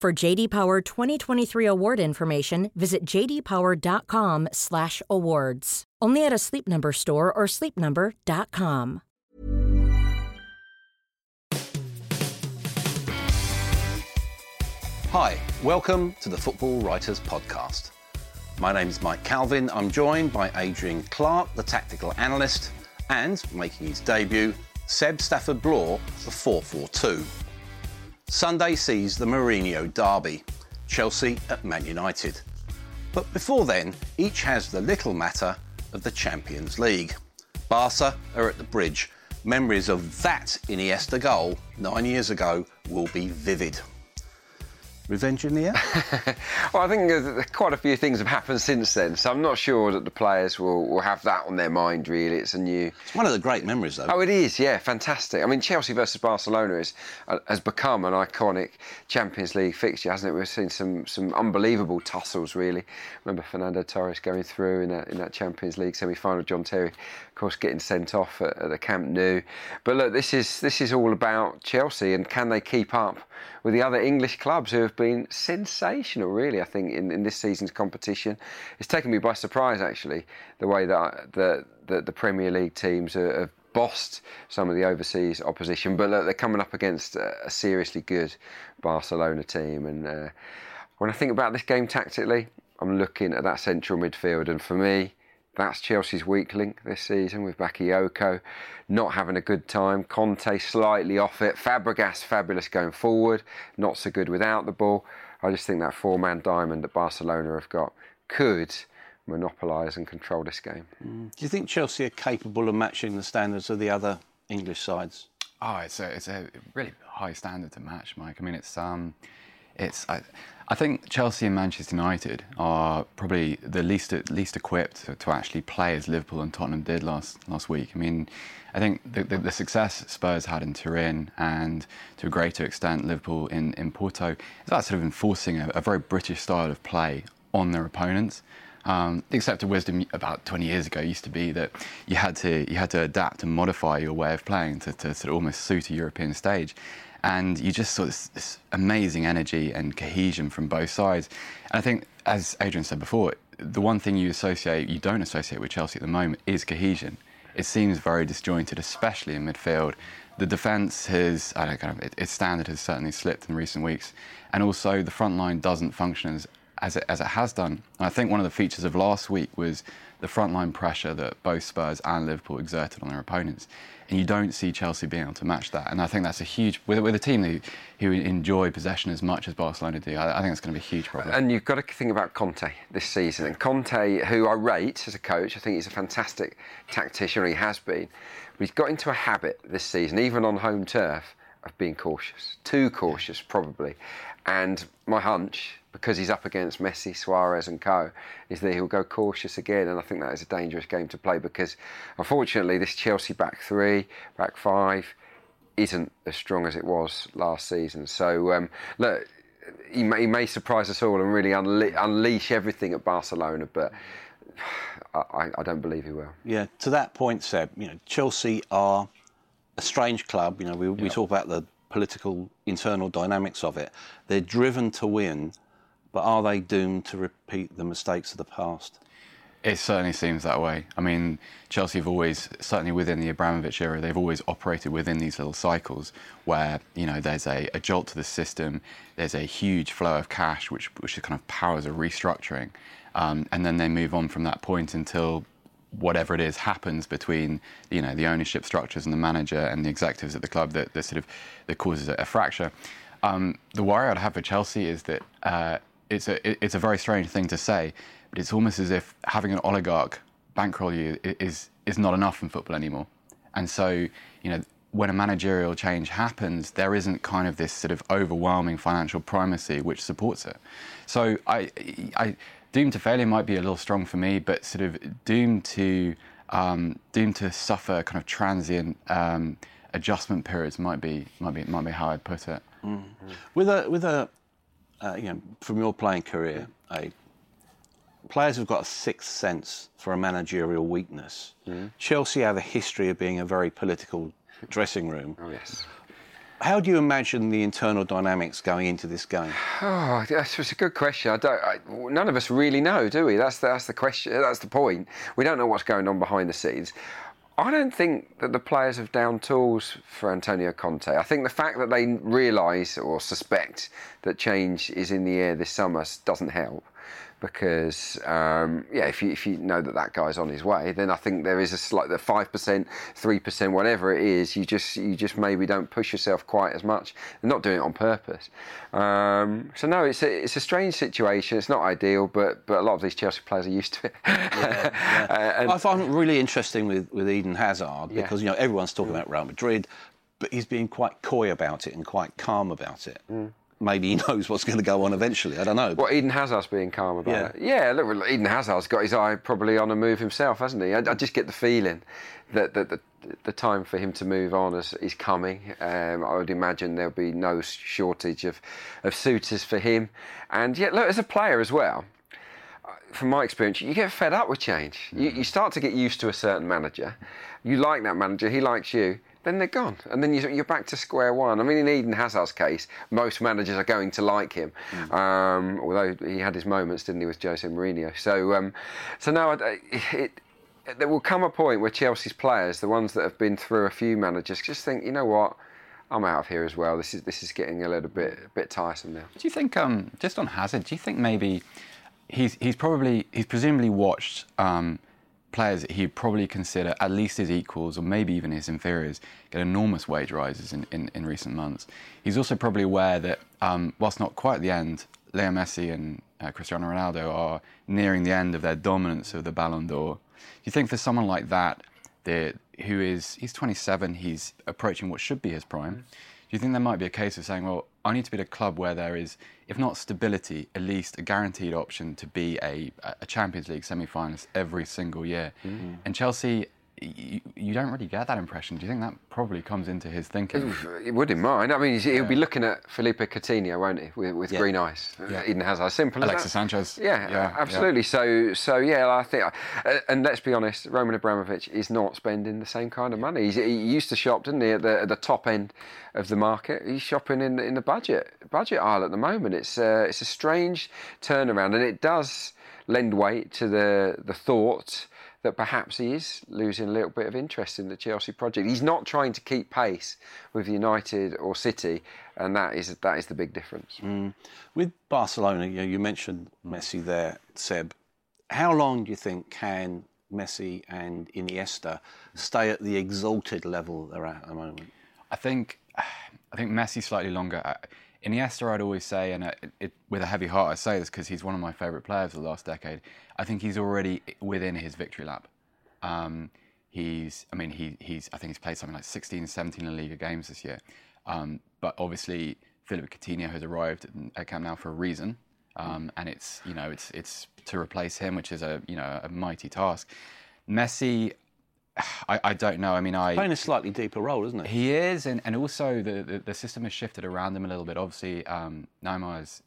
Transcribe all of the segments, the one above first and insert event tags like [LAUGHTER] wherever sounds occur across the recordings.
For JD Power 2023 award information, visit jdpower.com/awards. Only at a Sleep Number store or sleepnumber.com. Hi, welcome to the Football Writers Podcast. My name is Mike Calvin. I'm joined by Adrian Clark, the tactical analyst, and making his debut, Seb Stafford Bloor, the 442. Sunday sees the Mourinho derby, Chelsea at Man United. But before then, each has the little matter of the Champions League. Barca are at the bridge. Memories of that Iniesta goal nine years ago will be vivid. Revenge in the air? well, I think uh, quite a few things have happened since then, so I'm not sure that the players will, will have that on their mind, really. It's a new. It's one of the great memories, though. Oh, it is, yeah, fantastic. I mean, Chelsea versus Barcelona is, uh, has become an iconic Champions League fixture, hasn't it? We've seen some some unbelievable tussles, really. Remember Fernando Torres going through in that, in that Champions League semi final, John Terry, course, getting sent off at, at the Camp Nou. But look, this is, this is all about Chelsea and can they keep up with the other English clubs who have been sensational, really, I think, in, in this season's competition. It's taken me by surprise, actually, the way that the, the, the Premier League teams have bossed some of the overseas opposition, but look, they're coming up against a, a seriously good Barcelona team. And uh, when I think about this game tactically, I'm looking at that central midfield, and for me, that's Chelsea's weak link this season with Bakayoko not having a good time. Conte slightly off it. Fabregas fabulous going forward, not so good without the ball. I just think that four-man diamond that Barcelona have got could monopolise and control this game. Mm. Do you think Chelsea are capable of matching the standards of the other English sides? Oh, it's a it's a really high standard to match, Mike. I mean, it's um, it's I, I think Chelsea and Manchester United are probably the least least equipped to, to, actually play as Liverpool and Tottenham did last last week. I mean, I think the, the, the, success Spurs had in Turin and to a greater extent Liverpool in, in Porto is about sort of enforcing a, a very British style of play on their opponents. Um, the accepted wisdom about 20 years ago used to be that you had to you had to adapt and modify your way of playing to, to sort of almost suit a European stage and you just saw this, this, amazing energy and cohesion from both sides. And I think, as Adrian said before, the one thing you associate, you don't associate with Chelsea at the moment, is cohesion. It seems very disjointed, especially in midfield. The defence has, I don't know, its standard has certainly slipped in recent weeks, and also the front line doesn't function as as it, as it has done. And I think one of the features of last week was the frontline pressure that both Spurs and Liverpool exerted on their opponents and you don't see Chelsea being able to match that. And I think that's a huge with, with a team who, who enjoy possession as much as Barcelona do. I, I think it's going to be a huge problem. And you've got to think about Conte this season. And Conte, who I rate as a coach, I think he's a fantastic tactician. He has been, but he's got into a habit this season, even on home turf, of being cautious, too cautious probably. And my hunch because he's up against Messi, Suarez, and co, is that he'll go cautious again. And I think that is a dangerous game to play because, unfortunately, this Chelsea back three, back five, isn't as strong as it was last season. So, um, look, he may, he may, surprise us all and really unle- unleash everything at Barcelona, but. I, I, don't believe he will. Yeah, to that point, Seb, you know, Chelsea are a strange club. You know, we, we talk about the political internal dynamics of it. They're driven to win but are they doomed to repeat the mistakes of the past? It certainly seems that way. I mean, Chelsea have always, certainly within the Abramovich era, they've always operated within these little cycles where you know there's a, a jolt to the system, there's a huge flow of cash which which kind of powers a restructuring, um, and then they move on from that point until whatever it is happens between you know the ownership structures and the manager and the executives at the club that, that sort of that causes a, a fracture. Um, the worry I'd have for Chelsea is that uh, it's a it's a very strange thing to say, but it's almost as if having an oligarch bankroll you is is not enough in football anymore. And so, you know, when a managerial change happens, there isn't kind of this sort of overwhelming financial primacy which supports it. So I, I doomed to failure might be a little strong for me, but sort of doomed to um, doomed to suffer kind of transient um, adjustment periods might be might be might be how I'd put it. Mm. With a with a uh, you know from your playing career, a players have got a sixth sense for a managerial weakness. Mm. Chelsea have a history of being a very political dressing room. Oh yes. How do you imagine the internal dynamics going into this game? Oh, that's a good question. I don't. I, none of us really know, do we? That's the, that's the question. That's the point. We don't know what's going on behind the scenes. I don't think that the players have down tools for Antonio Conte. I think the fact that they realise or suspect that change is in the air this summer doesn't help because um, yeah, if you if you know that that guy's on his way, then I think there is a slight the five percent, three percent, whatever it is. You just you just maybe don't push yourself quite as much. They're not doing it on purpose. Um, so no, it's a, it's a strange situation. It's not ideal, but but a lot of these Chelsea players are used to it. yeah, [LAUGHS] yeah. uh, I find it really interesting with with Eden Hazard because yeah. you know everyone's talking about Real Madrid, but he's being quite coy about it and quite calm about it. Mm maybe he [LAUGHS] knows what's going to go on eventually. I don't know. Well, Eden Hazard's being calm about yeah. it. Yeah, look, Eden Hazard's got his eye probably on a move himself, hasn't he? I, I just get the feeling that, that the, the time for him to move on is, is coming. Um, I would imagine there'll be no shortage of, of suitors for him. And yet, look, as a player as well, uh, from my experience, you get fed up with change. Mm. You, you start to get used to a certain manager. You like that manager, he likes you then they're gone. And then you're back to square one. I mean, in Eden Hazard's case, most managers are going to like him, mm. um, although he had his moments, didn't he, with Jose Mourinho? So, um, so now it, it, there will come a point where Chelsea's players, the ones that have been through a few managers, just think, you know what? I'm out of here as well. This is this is getting a little bit a bit tiresome now. Do you think, um, just on Hazard, do you think maybe he's he's probably he's presumably watched um, players that he'd probably consider at least his equals or maybe even his inferiors get enormous wage rises in, in, in recent months. He's also probably aware that, um, whilst not quite at the end, Leo Messi and uh, Cristiano Ronaldo are nearing the end of their dominance of the Ballon d'Or. Do you think for someone like that, that who is he's 27, he's approaching what should be his prime? Do you think there might be a case of saying, well, I need to be at a club where there is, if not stability, at least a guaranteed option to be a, a Champions League semi-finalist every single year. Mm-hmm. And Chelsea you, you, don't really get that impression. Do you think that probably comes into his thinking? It would in mine. I mean, he'll yeah. be looking at Philippe Coutinho, won't he, with, with yeah. green eyes? Yeah. Eden Hazard, simple Alexis as Sanchez. Yeah, yeah absolutely. So, so yeah, I think, uh, and let's be honest, Roman Abramovich is not spending the same kind of money. He's, he used to shop, didn't he, at the, at the top end of the market. He's shopping in in the budget budget aisle at the moment. It's uh, it's a strange turnaround, and it does lend weight to the the thought that perhaps he is losing a little bit of interest in the Chelsea project. He's not trying to keep pace with United or City, and that is that is the big difference. Mm. With Barcelona, you, know, you mentioned Messi there, Seb. How long do you think can Messi and Iniesta stay at the exalted level they're at at the moment? I think I think Messi slightly longer. Iniesta, I'd always say, and it, it, with a heavy heart, I say this because he's one of my favourite players of the last decade. I think he's already within his victory lap. Um, he's, I mean, he, he's, I think he's played something like 16, 17 La Liga games this year. Um, but obviously, Philippe Coutinho has arrived at Camp Nou for a reason, um, and it's, you know, it's, it's to replace him, which is a, you know, a mighty task. Messi, I, I, don't know. I mean, I playing a slightly deeper role, isn't it? He is, and, and also the, the, the system has shifted around him a little bit. Obviously, um, Neymar's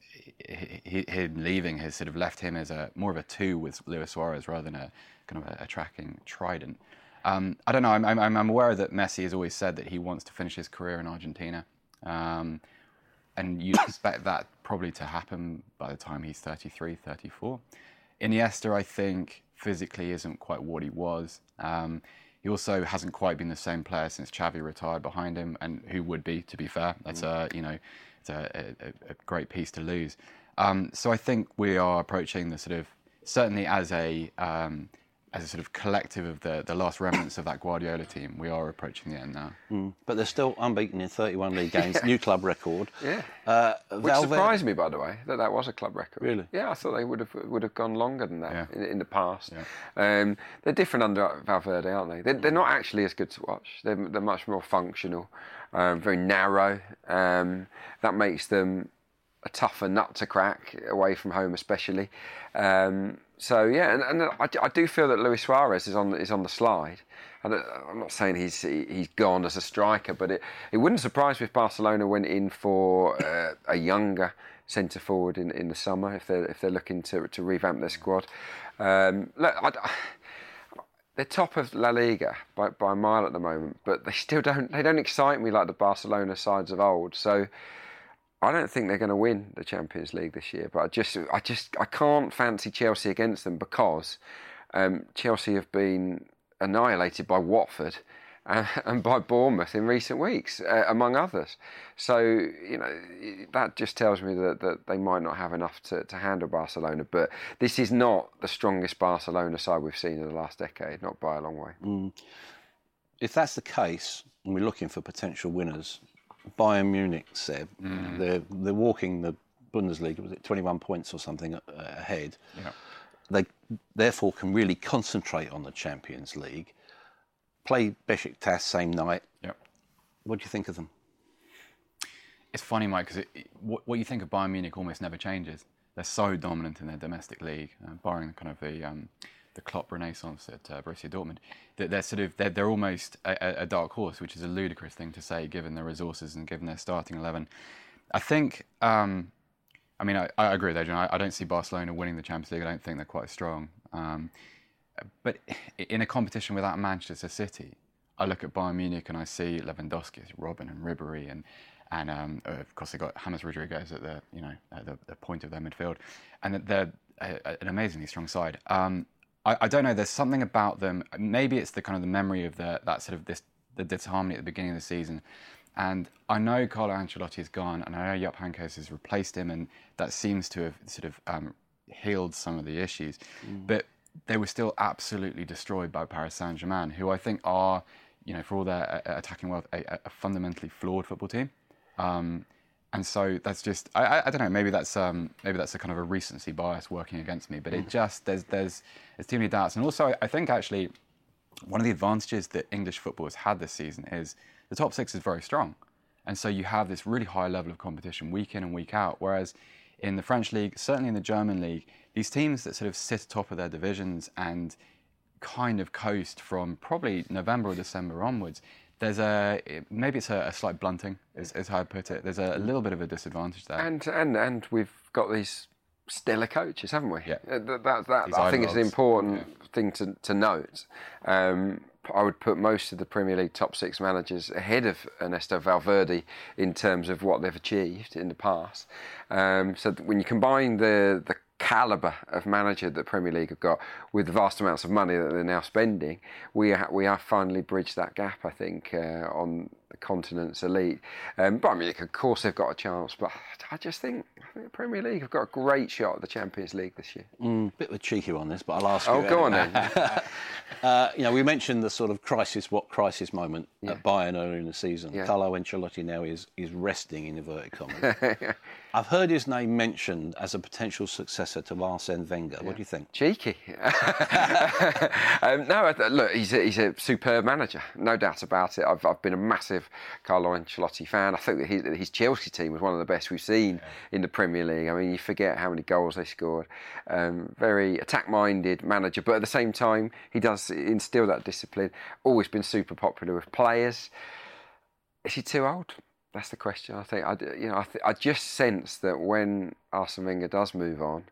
he, him leaving has sort of left him as a more of a two with Luis Suarez rather than a kind of a, a tracking trident. Um, I don't know. I'm, I'm, I'm, aware that Messi has always said that he wants to finish his career in Argentina, um, and you [COUGHS] expect that probably to happen by the time he's 33, 34. Iniesta, I think physically isn't quite what he was. Um, he also hasn't quite been the same player since Xavi retired behind him, and who would be, to be fair. That's a you know, it's a, a, a great piece to lose. Um, so I think we are approaching the sort of certainly as a um, as a sort of collective of the, the last remnants of that Guardiola team, we are approaching the end now. Mm. But they're still unbeaten in 31 league games, [LAUGHS] yeah. new club record. Yeah. Uh, Which surprised me, by the way, that that was a club record. Really? Yeah, I thought they would have would have gone longer than that yeah. in, in, the past. Yeah. Um, they're different under Valverde, aren't they? They're, they're, not actually as good to watch. They're, they're much more functional, um, very narrow. Um, that makes them a tougher nut to crack away from home, especially. Um, so yeah, and, and I, I, do feel that Luis Suarez is on is on the slide. And I'm not saying he's he's gone as a striker, but it, it wouldn't surprise me if Barcelona went in for uh, a younger centre forward in, in the summer if they're if they're looking to to revamp their squad. Um, look, I, they're top of La Liga by, by a mile at the moment, but they still don't they don't excite me like the Barcelona sides of old. So I don't think they're going to win the Champions League this year, but I just, I just, I can't fancy Chelsea against them because um, Chelsea have been annihilated by Watford and, [LAUGHS] and by Bournemouth in recent weeks, uh, among others. So you know that just tells me that, that they might not have enough to, to handle Barcelona. But this is not the strongest Barcelona side we've seen in the last decade, not by a long way. Mm. If that's the case, and we're looking for potential winners, Bayern Munich, Seb. Mm. They're they're walking the Bundesliga. Was it 21 points or something uh, ahead? Yeah. They therefore can really concentrate on the Champions League. Play Besiktas same night. Yep. What do you think of them? It's funny, Mike, because what, what, you think of Bayern Munich almost never changes. They're so dominant in their domestic league, uh, barring kind of the um, the Klopp renaissance at uh, Borussia Dortmund, that they're sort of they're, they're almost a, a, dark horse, which is a ludicrous thing to say given their resources and given their starting eleven. I think, um, I mean, I, I, agree with Adrian. I, I, don't see Barcelona winning the Champions League. I don't think they're quite strong. Um, but in a competition without Manchester City, I look at Bayern Munich and I see Lewandowski, Robben, and Ribery, and and um, of course they've got James Rodriguez at the you know at the, the point of their midfield, and they're a, an amazingly strong side. Um, I, I, don't know. There's something about them. Maybe it's the kind of the memory of the that sort of this the disharmony at the beginning of the season. And I know Carlo Ancelotti is gone, and I know Jupp Heynckes has replaced him, and that seems to have sort of um, healed some of the issues. Mm. But they were still absolutely destroyed by Paris Saint Germain, who I think are, you know, for all their uh, attacking wealth, a, a, fundamentally flawed football team. Um, and so that's just I, I, don't know maybe that's um, maybe that's a kind of a recency bias working against me but it mm. just there's there's there's too many doubts. And also I think actually one of the advantages that English football has had this season is the top six is very strong. And so you have this really high level of competition week in and week out. Whereas in the French league certainly in the German league these teams that sort of sit atop of their divisions and kind of coast from probably November or December onwards there's a maybe it's a, a slight blunting is, is, how I put it. There's a, a, little bit of a disadvantage there. And and and we've got these stellar coaches, haven't we? Yeah. Uh, that, that, that I think it's an important yeah. thing to to note. Um, I would put most of the Premier League top six managers ahead of Ernesto Valverde in terms of what they've achieved in the past. Um, so when you combine the the caliber of manager that Premier League have got with the vast amounts of money that they're now spending, we ha- we have finally bridged that gap. I think uh, on the continent's elite. Um, but I mean, of course, they've got a chance. But I just think, I think the Premier League have got a great shot at the Champions League this year. Mm, bit of a cheeky one, on this, but I'll ask oh, you. Oh, go on then. [LAUGHS] uh, you know, we mentioned the sort of crisis, what crisis moment yeah. at Bayern earlier in the season. Yeah. Carlo Ancelotti now is is resting in inverted commas. [LAUGHS] I've heard his name mentioned as a potential successor to Arsene Wenger. Yeah. What do you think? Cheeky. [LAUGHS] um, no, look, he's a, he's a superb manager, no doubt about it. I've, I've been a massive Carlo Ancelotti fan. I think that his, his Chelsea team was one of the best we've seen yeah. in the Premier League. I mean, you forget how many goals they scored. Um, very attack-minded manager, but at the same time, he does instill that discipline. Always been super popular with players. Is he too old? That's the question. I think I, you know, I, th- I just sense that when Arsene Wenger does move on,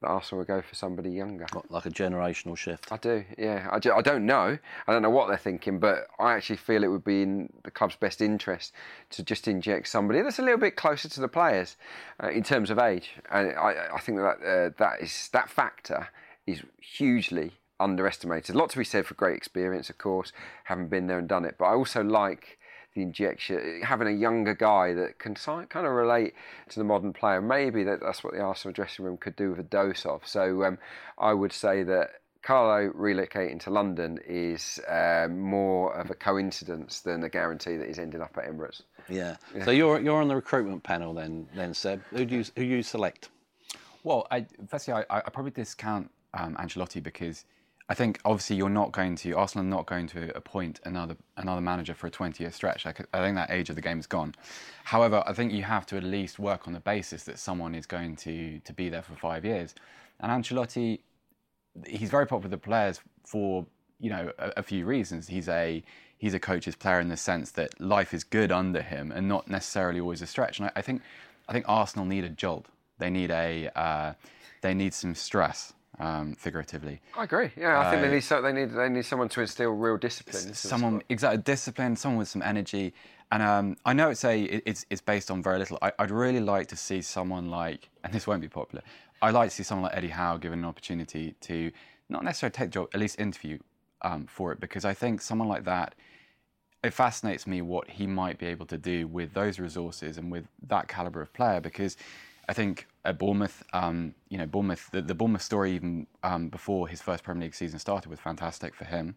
that Arsenal will go for somebody younger. Like a generational shift. I do, yeah. I, I don't know. I don't know what they're thinking, but I actually feel it would be in the club's best interest to just inject somebody that's a little bit closer to the players uh, in terms of age. And I, I think that uh, that is that factor is hugely underestimated. A lot to be said for great experience, of course, having been there and done it. But I also like the injection, having a younger guy that can kind of relate to the modern player. Maybe that, that's what the Arsenal dressing room could do with a dose of. So um, I would say that Carlo relocating to London is uh, more of a coincidence than a guarantee that he's ending up at Emirates. Yeah. yeah. So you're you're on the recruitment panel then, then Seb. Who do you who you select? Well, I, firstly, I, I probably discount um, Ancelotti because I think obviously you're not going to Arsenal are not going to appoint another another manager for a 20-year stretch. I, I, think that age of the game is gone. However, I think you have to at least work on the basis that someone is going to to be there for five years. And Ancelotti, he's very popular with the players for you know a, a few reasons. He's a he's a coach's player in the sense that life is good under him and not necessarily always a stretch. And I, I think I think Arsenal need a jolt. They need a uh, they need some stress um, figuratively. I agree. Yeah, I think they uh, need so, they need they need someone to instill real discipline. Someone exactly discipline, someone with some energy. And um, I know it's a it's it's based on very little. I, would really like to see someone like, and this won't be popular. I'd like to see someone like Eddie Howe given an opportunity to not necessarily take the job, at least interview um, for it, because I think someone like that. It fascinates me what he might be able to do with those resources and with that caliber of player, because I think at Bournemouth, um, you know, Bournemouth, the, the Bournemouth story even um, before his first Premier League season started was fantastic for him.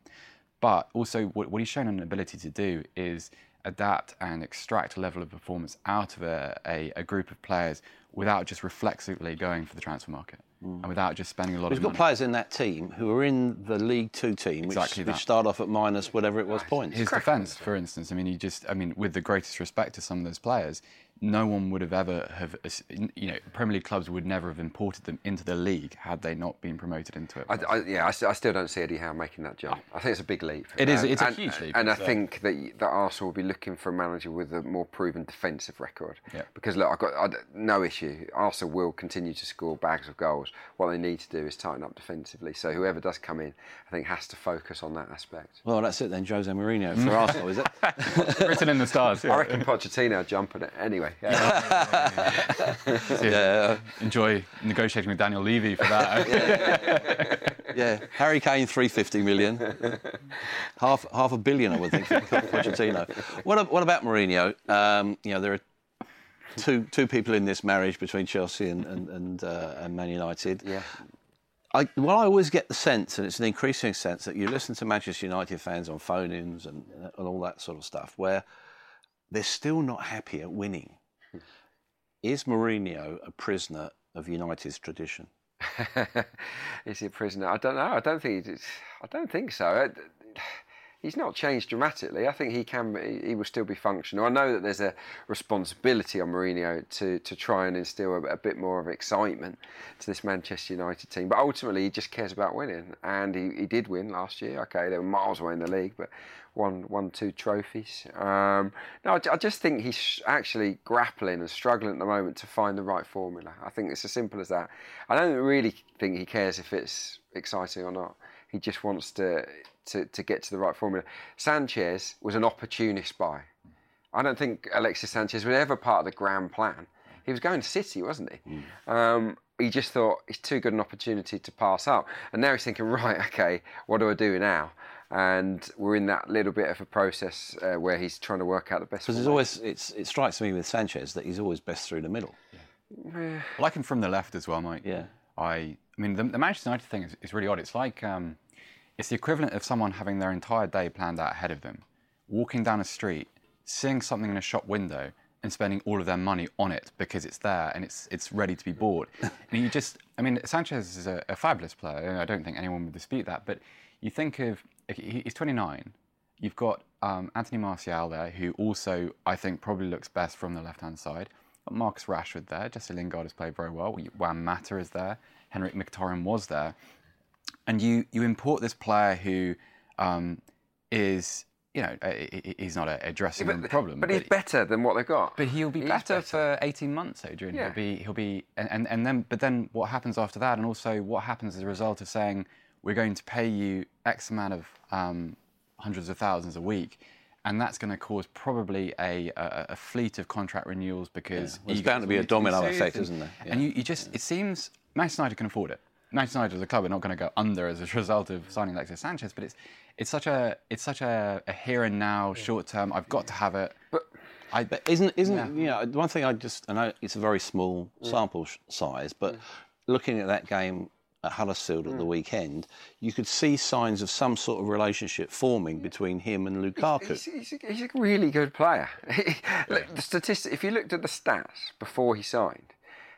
But also, what, what he's shown an ability to do is adapt and extract a level of performance out of a, a, a group of players without just reflexively going for the transfer market mm. and without just spending a lot We've of money. We've got players in that team who are in the League Two team, exactly which, which start off at minus whatever it was points. His defence, for instance, I mean, you just, I mean, with the greatest respect to some of those players, no one would have ever have you know Premier League clubs would never have imported them into the league had they not been promoted into it. I, I, yeah, I, I, still don't see Eddie Howe making that jump. I think it's a big leap. It is. It's and, a huge leap. And I think that that Arsenal will be looking for a manager with a more proven defensive record. Yeah. Because look, I've got no issue. Arsenal will continue to score bags of goals. What they need to do is tighten up defensively. So whoever does come in, I think has to focus on that aspect. Well, that's it then. Jose Mourinho [LAUGHS] for Arsenal, is it? Written in the stars. Yeah. I reckon Pochettino jump at it anyway. Yeah. yeah. [LAUGHS] Enjoy negotiating with Daniel Levy for that. [LAUGHS] yeah. yeah. Harry Kane, 350 million. half half a billion, I would think, for Pochettino. What, what about Mourinho? Um, you know, there are two two people in this marriage between Chelsea and and, and, uh, and Man United. Yeah. I, well, I always get the sense, and it's an increasing sense, that you listen to Manchester United fans on phone-ins and, and all that sort of stuff, where they're still not happy at winning. Is Mourinho a prisoner of United's tradition? [LAUGHS] Is he a prisoner? I don't know. I don't think. I don't think so. He's not changed dramatically. I think he can. He will still be functional. I know that there's a responsibility on Mourinho to to try and instill a, a bit more of excitement to this Manchester United team. But ultimately, he just cares about winning, and he, he did win last year. Okay, they were miles away in the league, but won won two trophies. Um, no, I, I, just think he's actually grappling and struggling at the moment to find the right formula. I think it's as simple as that. I don't really think he cares if it's exciting or not. He just wants to to, to get to the right formula. Sanchez was an opportunist buy. I don't think Alexis Sanchez was ever part of the grand plan. He was going to City, wasn't he? Mm. Um, he just thought it's too good an opportunity to pass up. And now he's thinking, right, [LAUGHS] okay, what do I do now? and we're in that little bit of a process uh, where he's trying to work out the best. Because there's always it strikes me with Sanchez that he's always best through the middle. Yeah. I like him from the left as well, Mike. Yeah. I I mean the, the Manchester United thing is, is really odd. It's like um, it's the equivalent of someone having their entire day planned out ahead of them, walking down a street, seeing something in a shop window, and spending all of their money on it because it's there and it's it's ready to be bought. [LAUGHS] and you just, I mean, Sanchez is a, a fabulous player. I don't think anyone would dispute that. But you think of he's 29. You've got um, Anthony Martial there, who also I think probably looks best from the left-hand side. Marcus Rashford there. Jesse Lingard has played very well. Juan Mata is there. Henrik Mkhitaryan was there, and you you import this player who um, is you know, he's not a, dressing yeah, but, problem. But, but he's better than what they've got. But he'll be better, better, for 18 months, Adrian. Yeah. He'll be, he'll be, and, and then, but then what happens after that, and also what happens as a result of saying, we're going to pay you X amount of um, hundreds of thousands a week. And that's going to cause probably a, a, a fleet of contract renewals because yeah. well, it's bound to be a domino effect, and, isn't there? Yeah. And you, you just, it seems Manchester United can afford it. Manchester United as a club are not going to go under as a [LAUGHS] result of signing Alexis Sanchez, but it's it's such a it's such a, a here and now, short term. I've got to have it. But I, But isn't isn't you know one thing I just I know it's a very small mm. sample sh- size, but mm. looking at that game at Huddersfield at the weekend, you could see signs of some sort of relationship forming between him and Lukaku. He's, he's, a, he's a really good player. [LAUGHS] Look, the statistic, if you looked at the stats before he signed,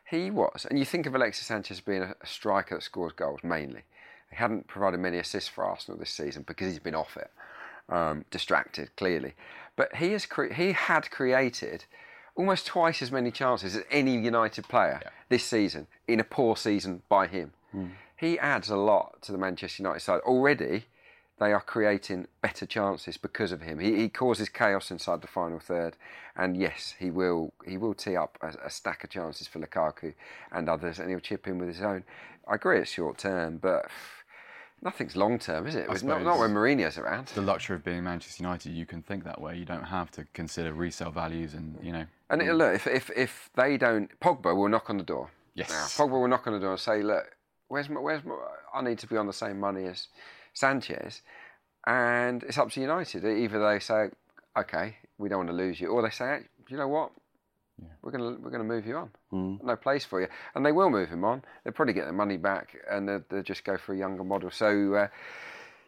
he was, and you think of Alexis Sanchez being a, a striker that scores goals mainly. He hadn't provided many assists for Arsenal this season because he's been off it, um, distracted clearly. But he has cre- he had created almost twice as many chances as any United player this season in a poor season by him. Mm. He adds a lot to the Manchester United side already they are creating better chances because of him. He, he causes chaos inside the final third, and yes, he will he will tee up a, a stack of chances for Lukaku and others, and he'll chip in with his own. I agree, it's short term, but nothing's long term, is it? Not, not when Mourinho's around. the luxury of being Manchester United, you can think that way. You don't have to consider resale values, and you know. And look, if, if if they don't, Pogba will knock on the door. Yes. Now, Pogba will knock on the door and say, "Look, where's my, where's my, I need to be on the same money as Sanchez," and it's up to United. Either they say, "Okay, we don't want to lose you," or they say, "You know what? We're gonna we're gonna move you on. No place for you," and they will move him on. They'll probably get their money back, and they'll, they'll just go for a younger model. So. Uh,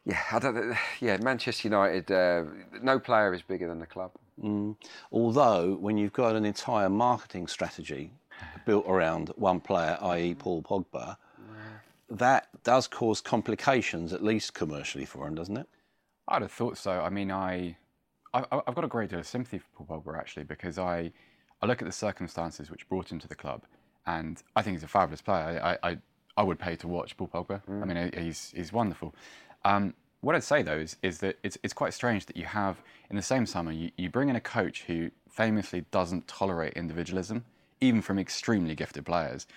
yeah, I don't. Yeah, Manchester United. Uh, no player is bigger than the club. Although, when you've got an entire marketing strategy built around one player, i.e., Paul Pogba, that does cause complications, at least commercially, for him, doesn't it? I'd have thought so. I mean, I, I, I've got a great deal of sympathy for Paul Pogba actually because I, I look at the circumstances which brought him to the club, and I think he's a fabulous player. I, I, I would pay to watch Paul Pogba. I mean, he's he's wonderful. Um, what I'd say though is, is that it's it's quite strange that you have in the same summer you, you bring in a coach who famously doesn't tolerate individualism, even from extremely gifted players,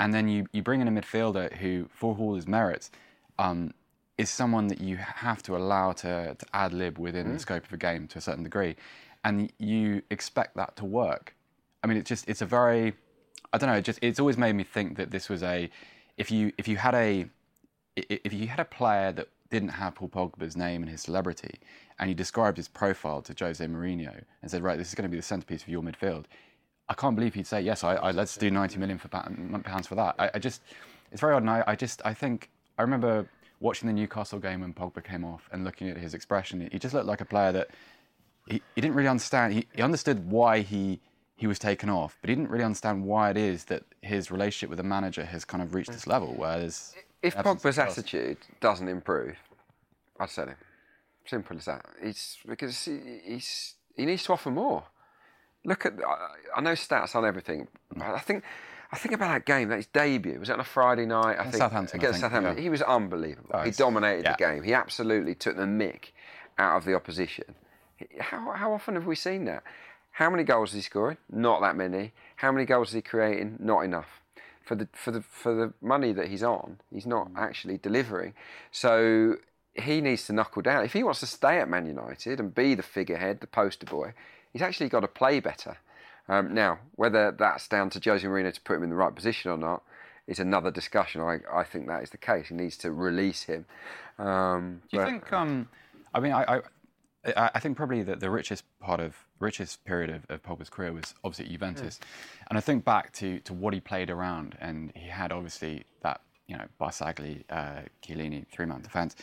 and then you, you bring in a midfielder who, for all his merits, um, is someone that you have to allow to, to ad lib within the scope of a game to a certain degree, and you expect that to work. I mean, it's just it's a very I don't know. It just it's always made me think that this was a if you if you had a, if you had a player that didn't have Paul Pogba's name and his celebrity, and you described his profile to Jose Mourinho and said, right, this is going to be the centerpiece of your midfield, I can't believe he'd say yes. I, I let's do 90 million for pounds for that. I, I just it's very odd. And I, I just I think I remember watching the Newcastle game when Pogba came off and looking at his expression. He just looked like a player that he, he didn't really understand. He, he understood why he he was taken off, but he didn't really understand why it is that his relationship with the manager has kind of reached this level. Whereas If Pogba's attitude doesn't improve, I'd sell him. Simple as that. He's because he, he's he needs to offer more. Look at I, I know stats on everything. Mm. But I think I think about that game. That his debut was it on a Friday night. I think Southampton, against think, Southampton. yeah. He was unbelievable. Oh, he dominated yeah. the game. He absolutely took the mick out of the opposition. How how often have we seen that? How many goals is he scoring? Not that many. How many goals is he creating? Not enough. For the for the for the money that he's on, he's not actually delivering. So he needs to knuckle down. If he wants to stay at Man United and be the figurehead, the poster boy, he's actually got to play better. Um, now, whether that's down to Jose Mourinho to put him in the right position or not is another discussion. I, I think that is the case. He needs to release him. Um, Do you but- think? Um, I mean, I, I, I think probably the, the richest part of richest period of, of Pogba's career was obviously at Juventus, and I think back to to what he played around, and he had obviously that you know Barzagli, uh, Chiellini three man defence.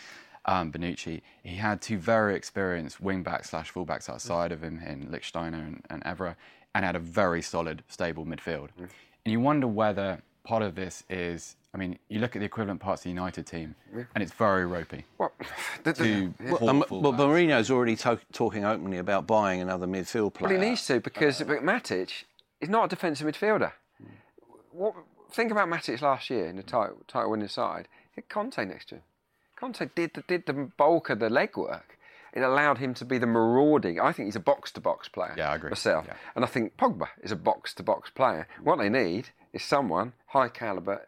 Um, Bonucci, he had two very experienced wing backs slash fullbacks outside of him in Lichtsteiner and, and Evra, and had a very solid, stable midfield. And you wonder whether part of this is, I mean, you look at the equivalent parts of the United team, and it's very ropey Well, [LAUGHS] the, the, Well, pull um, well. Mourinho's already to- talking openly about buying another midfield player. Well, he needs to because but Matic is not a defensive midfielder. What, think about Matic last year in the title, title winning side. He had Conte next to him. Conte did the, did the bulk of the legwork. It allowed him to be the marauding. I think he's a box to box player. Yeah, I agree. Myself, Yeah. and I think Pogba is a box to box player. What they need is someone high caliber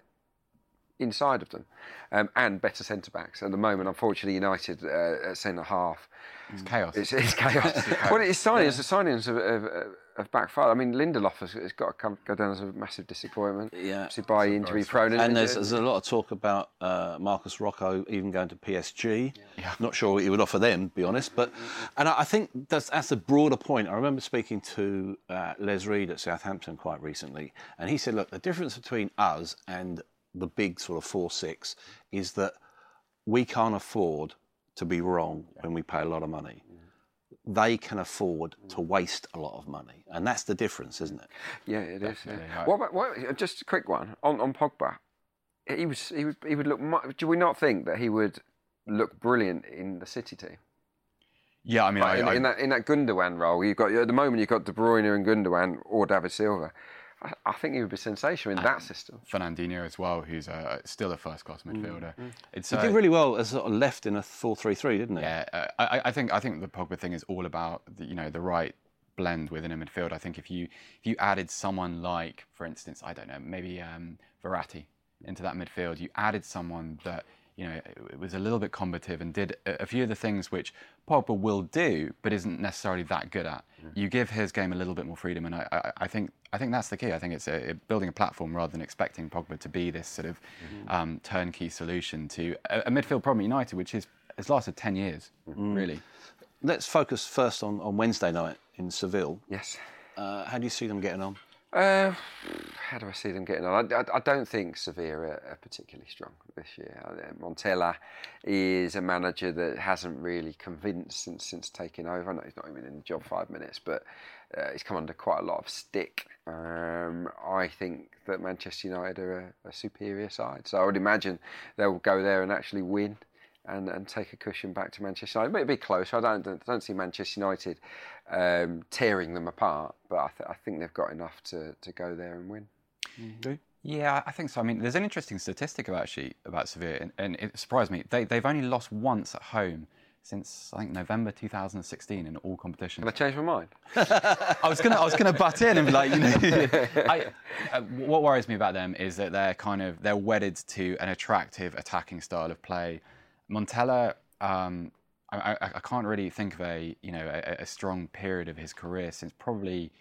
inside of them, um, and better centre backs. At the moment, unfortunately, United uh, at centre half. It's chaos. It's, it's chaos. [LAUGHS] well, it's signings. The signings of. have, have backfired. I mean, Lindelof has, has got to come, go down as a massive disappointment. Yeah. Obviously by injury prone. And there's, there's a lot of talk about uh, Marcus Rocco even going to PSG. Yeah. Not sure what he would offer them, to be honest. But and I I think that's that's a broader point. I remember speaking to uh, Les Reed at Southampton quite recently, and he said, look, the difference between us and the big sort of four six is that we can't afford to be wrong when we pay a lot of money. They can afford mm. to waste a lot of money, and that's the difference, isn't it? Yeah, it is. Yeah. Definitely, yeah. What about what, just a quick one on on Pogba? He was he would he would look. Do we not think that he would look brilliant in the City team? yeah, I mean, I, in, I, in that in that Gundogan role, you've got at the moment you've got De Bruyne and Gundogan or David Silva. I, I think he would be sensational in that system. Fernandinho as well, who's uh, still a first-class Mm, midfielder. It's He uh, did really well as sort of left in a four-three-three, didn't he? Yeah, uh, I, I think I think the Pogba thing is all about the, you know the right blend within a midfield. I think if you if you added someone like, for instance, I don't know, maybe um, Verratti into that midfield, you added someone that you know it was a little bit combative and did a, a few of the things which Pogba will do, but isn't necessarily that good at. You give his game a little bit more freedom, and I, I, I think I think that's the key. I think it's a, building a platform rather than expecting Pogba to be this sort of um, turnkey solution to a, a midfield problem at United, which is has lasted ten years, really. Let's focus first on, on Wednesday night in Seville. Yes. Uh, how do you see them getting on? Uh, how do I see them getting on? I, I, I don't think Sevilla are, particularly strong this year. Uh, Montella is a manager that hasn't really convinced since since taking over. I know he's not even in the job five minutes, but uh, he's come under quite a lot of stick. Um, I think that Manchester United are a, a superior side, so I would imagine they'll go there and actually win. And, and take a cushion back to Manchester United. It'll be close. I don't, don't see Manchester United um, tearing them apart, but I, th- I think they've got enough to, to go there and win. Yeah, I think so. I mean, there's an interesting statistic about actually about Sevilla, and, and it surprised me. They, they've only lost once at home since I think November 2016 in all competitions. Can I change my mind? [LAUGHS] I was gonna I was gonna butt in and be like, you know, [LAUGHS] I, uh, what worries me about them is that they're kind of they're wedded to an attractive attacking style of play. Montella, um, I, I, can't really think of a you know a, a strong period of his career since probably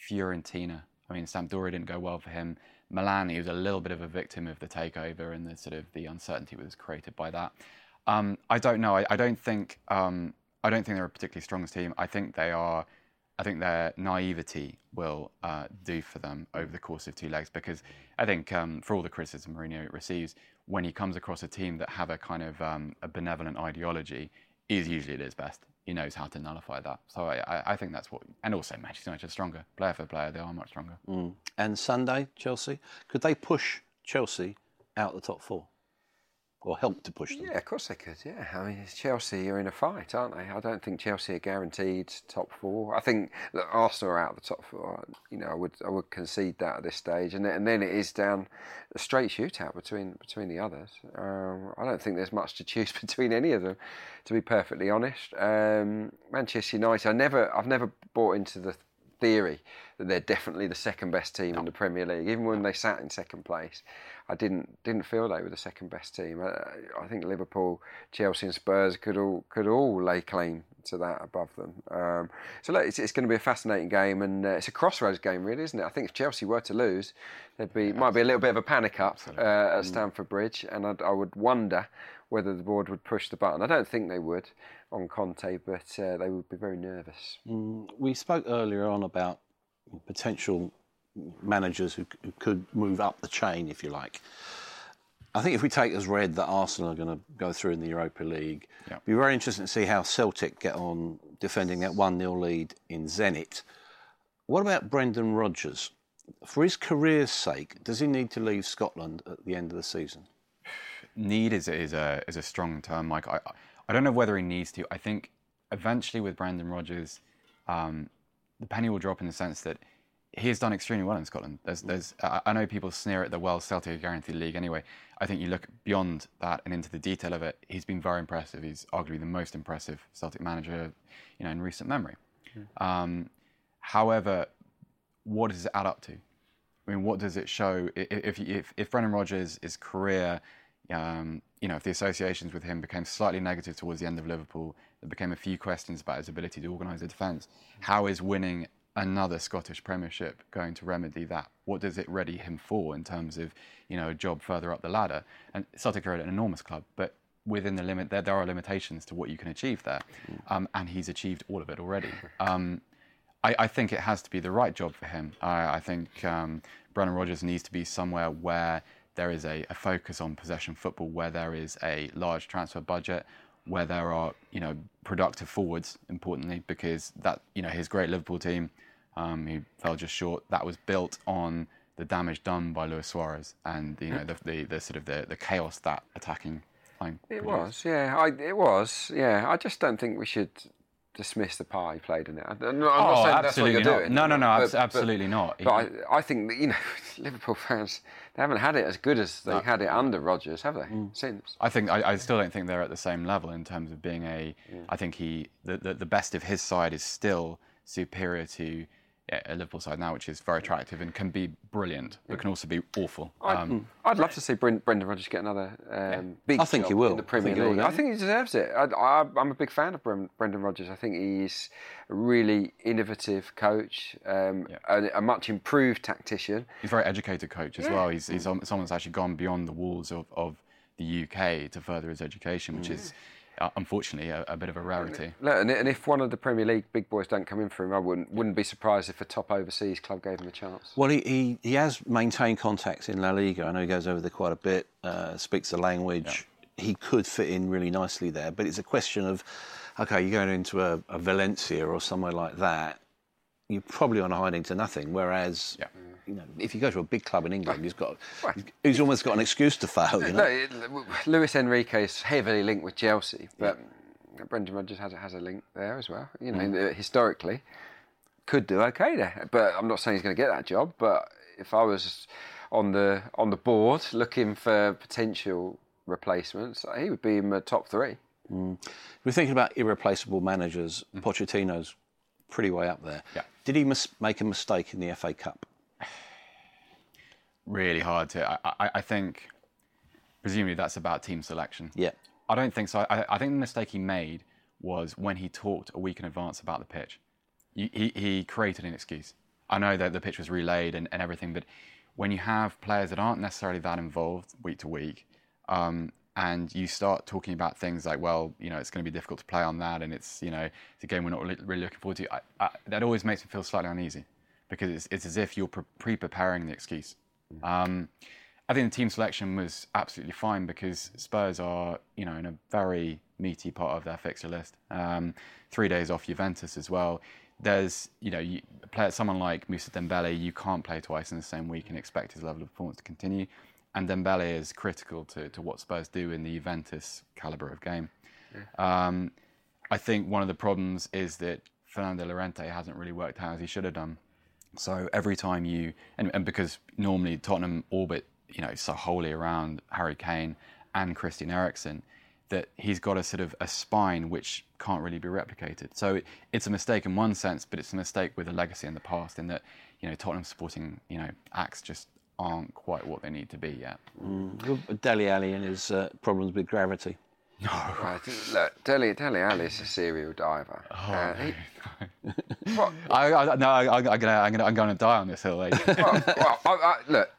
Fiorentina. I mean, Sampdoria didn't go well for him. Milan, he was a little bit of a victim of the takeover and the sort of the uncertainty that was created by that. Um, I don't know. I, I don't think um, I don't think they're a particularly strong team. I think they are. I think their naivety will uh, do for them over the course of two legs because I think um, for all the criticism Mourinho receives, when he comes across a team that have a kind of um, a benevolent ideology, is usually at his best. He knows how to nullify that. So I, I, think that's what. And also Manchester United are stronger, player for player, they are much stronger. Mm. And Sunday, Chelsea, could they push Chelsea out the top four, or help to push them? Yeah, of course they could. Yeah, I mean, Chelsea are in a fight, aren't they? I don't think Chelsea are guaranteed top four. I think that Arsenal are out of the top four. You know, I would I would concede that at this stage, and then, and then it is down a straight shootout between between the others. Um, I don't think there's much to choose [LAUGHS] between any of them, to be perfectly honest. Um, Manchester United, I never I've never bought into the theory that they're definitely the second best team in the Premier League. Even when they sat in second place, I didn't didn't feel they were the second best team. I, I think Liverpool, Chelsea, and Spurs could all could all lay claim to that above them. Um, so look, it's, it's going to be a fascinating game, and uh, it's a crossroads game, really, isn't it? I think if Chelsea were to lose, there'd be might be a little bit of a panic up uh, at Stamford Bridge, and I'd, I would wonder whether the board would push the button. I don't think they would on Conte, but uh, they would be very nervous. We spoke earlier on about potential managers who, who could move up the chain, if you like. I think if we take as read that Arsenal are going to go through in the Europa League, Yeah. it'd be very interesting to see how Celtic get on defending that 1 0 lead in Zenit. What about Brendan Rodgers? For his career's sake, does he need to leave Scotland at the end of the season? need is, is a is a strong term, Mike. I I don't know whether he needs to. I think eventually with Brendan Rodgers, um, the penny will drop in the sense that he has done extremely well in Scotland. There's there's I know people sneer at the well Celtic guaranteed league anyway. I think you look beyond that and into the detail of it. He's been very impressive. He's arguably the most impressive Celtic manager, you know, in recent memory. Um, however, what does it add up to? I mean, what does it show if if, if Brendan Rodgers' his career, um, you know, if the associations with him became slightly negative towards the end of Liverpool, there became a few questions about his ability to organise a defence. How is winning another Scottish Premiership going to remedy that? What does it ready him for in terms of you know a job further up the ladder? And Celtic are an enormous club, but within the limit, there, there are limitations to what you can achieve there, um, and he's achieved all of it already. [LAUGHS] Um, I, I think it has to be the right job for him. I, I think um, Brendan Rodgers needs to be somewhere where there is a, a focus on possession football, where there is a large transfer budget, where there are you know productive forwards. Importantly, because that you know his great Liverpool team, um, who fell just short, that was built on the damage done by Luis Suarez and you know the, the, the sort of the, the chaos that attacking line. It produced. was, yeah. I, it was, yeah. I just don't think we should dismiss the part he played in it. I, am not, I'm Oh, not saying that's what absolutely you're not. doing. No, no, no, but- abs- but- absolutely not. But I, I think that you know, [LAUGHS] Liverpool fans they haven't had it as good as they had it under Rodgers, have they? Mm. Since. I think I, I still don't think they're at the same level in terms of being a. I think he the, the the best of his side is still superior to yeah, a Liverpool side now, which is very attractive and can be brilliant, but can also be awful. I'd, Um, I'd love to see Bren- Brendan Rodgers get another um, big I think job he will. in the Premier think he will, League. I think he deserves it. I, I, I'm a big fan of Bren- Brendan Rodgers. I think he's a really innovative coach, um, a, a much improved tactician. he's a very educated coach as well. He's, he's some- someone that's actually gone beyond the walls of, of the UK to further his education, which is uh, unfortunately a, a bit of a rarity. And, and if one of the Premier League big boys don't come in for him, I wouldn't wouldn't be surprised if a top overseas club gave him a chance. Well, he, he, he has maintained contacts in La Liga. I know he goes over there quite a bit, uh, speaks the language. He could fit in really nicely there, but it's a question of, okay, you're going into a, a Valencia or somewhere like that, you're probably on a hiding to nothing. Whereas, Yeah. You know, if you go to a big club in England, he's got, [LAUGHS] he's almost got an excuse to fail. You [LAUGHS] know? No, Luis Enrique is heavily linked with Chelsea, but Brendan Rodgers has, has a link there as well. You know, Mm. uh, historically, could do okay there. But I'm not saying he's going to get that job. But if I was on the on the board looking for potential replacements, he would be in the top three. We're thinking about irreplaceable managers. Pochettino's pretty way up there. Yeah. Did he mis- make a mistake in the FA Cup? Really hard to. I, I, I think, presumably, that's about team selection. Yeah. I don't think so. I, I think the mistake he made was when he talked a week in advance about the pitch. He, he, he created an excuse. I know that the pitch was relayed and, and everything, but when you have players that aren't necessarily that involved week to week, um, and you start talking about things like, well, you know, it's going to be difficult to play on that, and it's, you know, it's a game we're not really, really looking forward to. I, I, that always makes me feel slightly uneasy because it's, it's as if you're pre- pre-preparing the excuse. Um, I think the team selection was absolutely fine because Spurs are, you know, in a very meaty part of their fixture list. Um, three days off Juventus as well. There's, you know, you play someone like Mousa Dembele, you can't play twice in the same week and expect his level of performance to continue. And Dembele is critical to, to what Spurs do in the Juventus calibre of game. Um, I think one of the problems is that Fernando Llorente hasn't really worked out as he should have done. So every time you, and, and because normally Tottenham orbit, you know, so wholly around Harry Kane and Christian Eriksen, that he's got a sort of a spine which can't really be replicated. So it, it's a mistake in one sense, but it's a mistake with a legacy in the past in that, you know, Tottenham supporting, you know, acts just aren't quite what they need to be yet. Dele Alli and his uh, problems with gravity. No, right, look, Dele Dele Alli is a serial diver. Oh, Uh, he- [LAUGHS] what, I, I, no, I, I'm gonna, I'm gonna, I'm gonna die on this hill. well, well, I, I, look,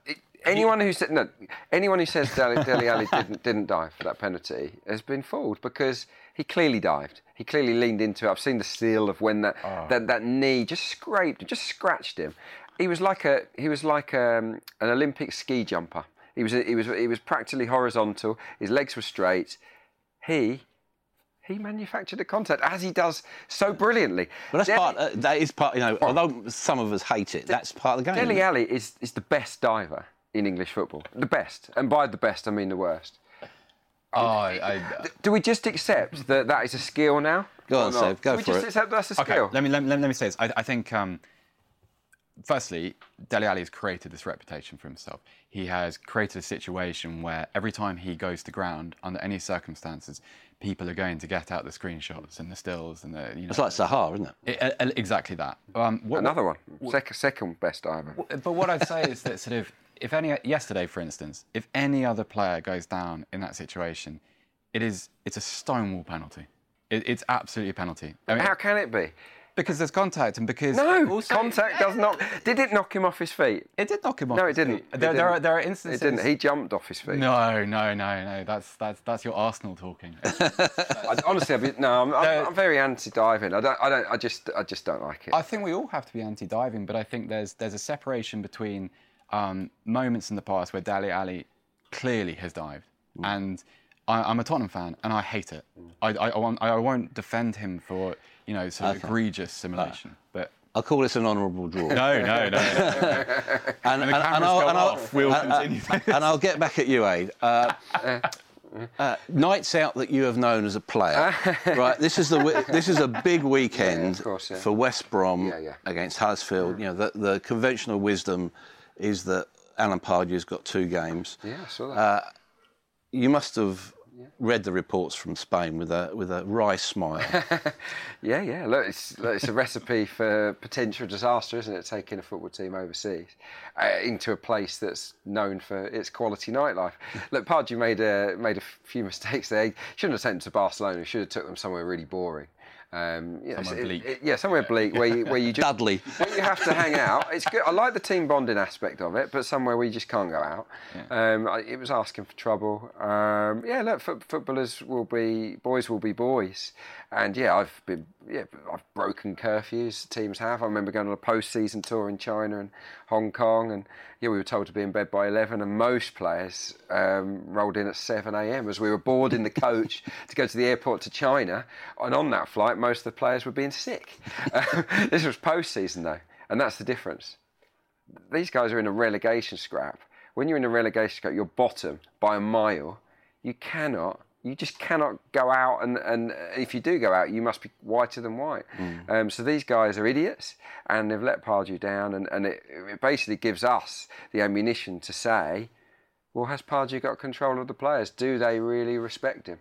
anyone who said no, anyone who says Dele, Dele Alli didn't didn't dive for that penalty has been fooled because he clearly dived. He clearly leaned into it. I've seen the still of when that that, that knee just scraped, just scratched him. He was like a he was like um, an Olympic ski jumper. He was he was he was practically horizontal. His legs were straight. He he manufactured the contact as he does so brilliantly. But that's Dele- part. Uh, that is part. You know, although some of us hate it, that's part of the game. Dele Alli is, is the best diver in English football. The best. And by the best, I mean the worst. oh, I, I, Do we just accept that that is a skill now? Go on, Or not? Seb, go Do we for just it. accept that's a Okay, skill? let me let, me- let me say this. I, I think um, firstly, Dele Alli has created this reputation for himself. He has created a situation where every time he goes to ground, under any circumstances, people are going to get out the screenshots and the stills and the. You know, It's like Zaha, isn't it? It- uh, uh, exactly that. Um, what- Another one, second, second best diver. but what I'd say is that sort of, if any yesterday, for instance, if any other player goes down in that situation, it is it's a stonewall penalty. It, it's absolutely a penalty. I mean, How can it be? Because there's contact and because No, also- contact does not. Did it knock him off his feet? It did knock him off. No, it didn't. feet. It There, there are didn't. there are It instances. It didn't. He jumped off his feet. No, no, no, no. That's that's that's your Arsenal talking. [LAUGHS] I, honestly, I'd be, no, I'm, I'm, I'm very anti-diving. I don't. I don't. I just. I just don't like it. I think we all have to be anti-diving, but I think there's there's a separation between um, moments in the past where Dele Alli clearly has dived, and I, I'm a Tottenham fan and I hate it. I, I, I, won't, I won't defend him for you know sort of egregious simulation, but. I'll call this an honourable draw. No, no, no. and, the cameras go off, we'll [LAUGHS] and- continue and- and I'll get back at you, Aid. Uh, [LAUGHS] uh, nights out that you have known as a player, [LAUGHS] right? This is the this is a big weekend course, yeah. for West Brom Yeah, yeah. against Huddersfield. You know, the, the conventional wisdom is that Alan Pardew's got two games. yeah, I saw that. Uh, You must have read the reports from Spain with a with a wry smile. [LAUGHS] Yeah, yeah. Look, it's, look, it's a recipe for potential disaster, isn't it? Taking a football team overseas uh, into a place that's known for its quality nightlife. [LAUGHS] Look, Pardew made a made a few mistakes there. He shouldn't have sent them to Barcelona. He should have took them somewhere really boring. Um, know, Somewhere bleak. it- yeah, somewhere bleak where you, where you just Dudley. where you have to hang out. It's good. I like the team bonding aspect of it, but somewhere where you just can't go out. Um, I, it was asking for trouble. Um, yeah, look, foot, footballers will be boys will be boys, and yeah, I've been yeah, I've broken curfews. Teams have. I remember going on a post-season tour in China and Hong Kong, and yeah, we were told to be in bed by eleven, and most players um, rolled in at seven a.m. as we were boarding the coach [LAUGHS] to go to the airport to China. And on that flight, most of the players were being sick. [LAUGHS] this was post-season though, and that's the difference these guys are in a relegation scrap. When you're in a relegation scrap, you're bottom by a mile. You cannot, you just cannot go out, and, and if you do go out, you must be whiter than white. Um, so these guys are idiots, and they've let Pardew down, and, and it, it basically gives us the ammunition to say, well, has Pardew got control of the players? Do they really respect him?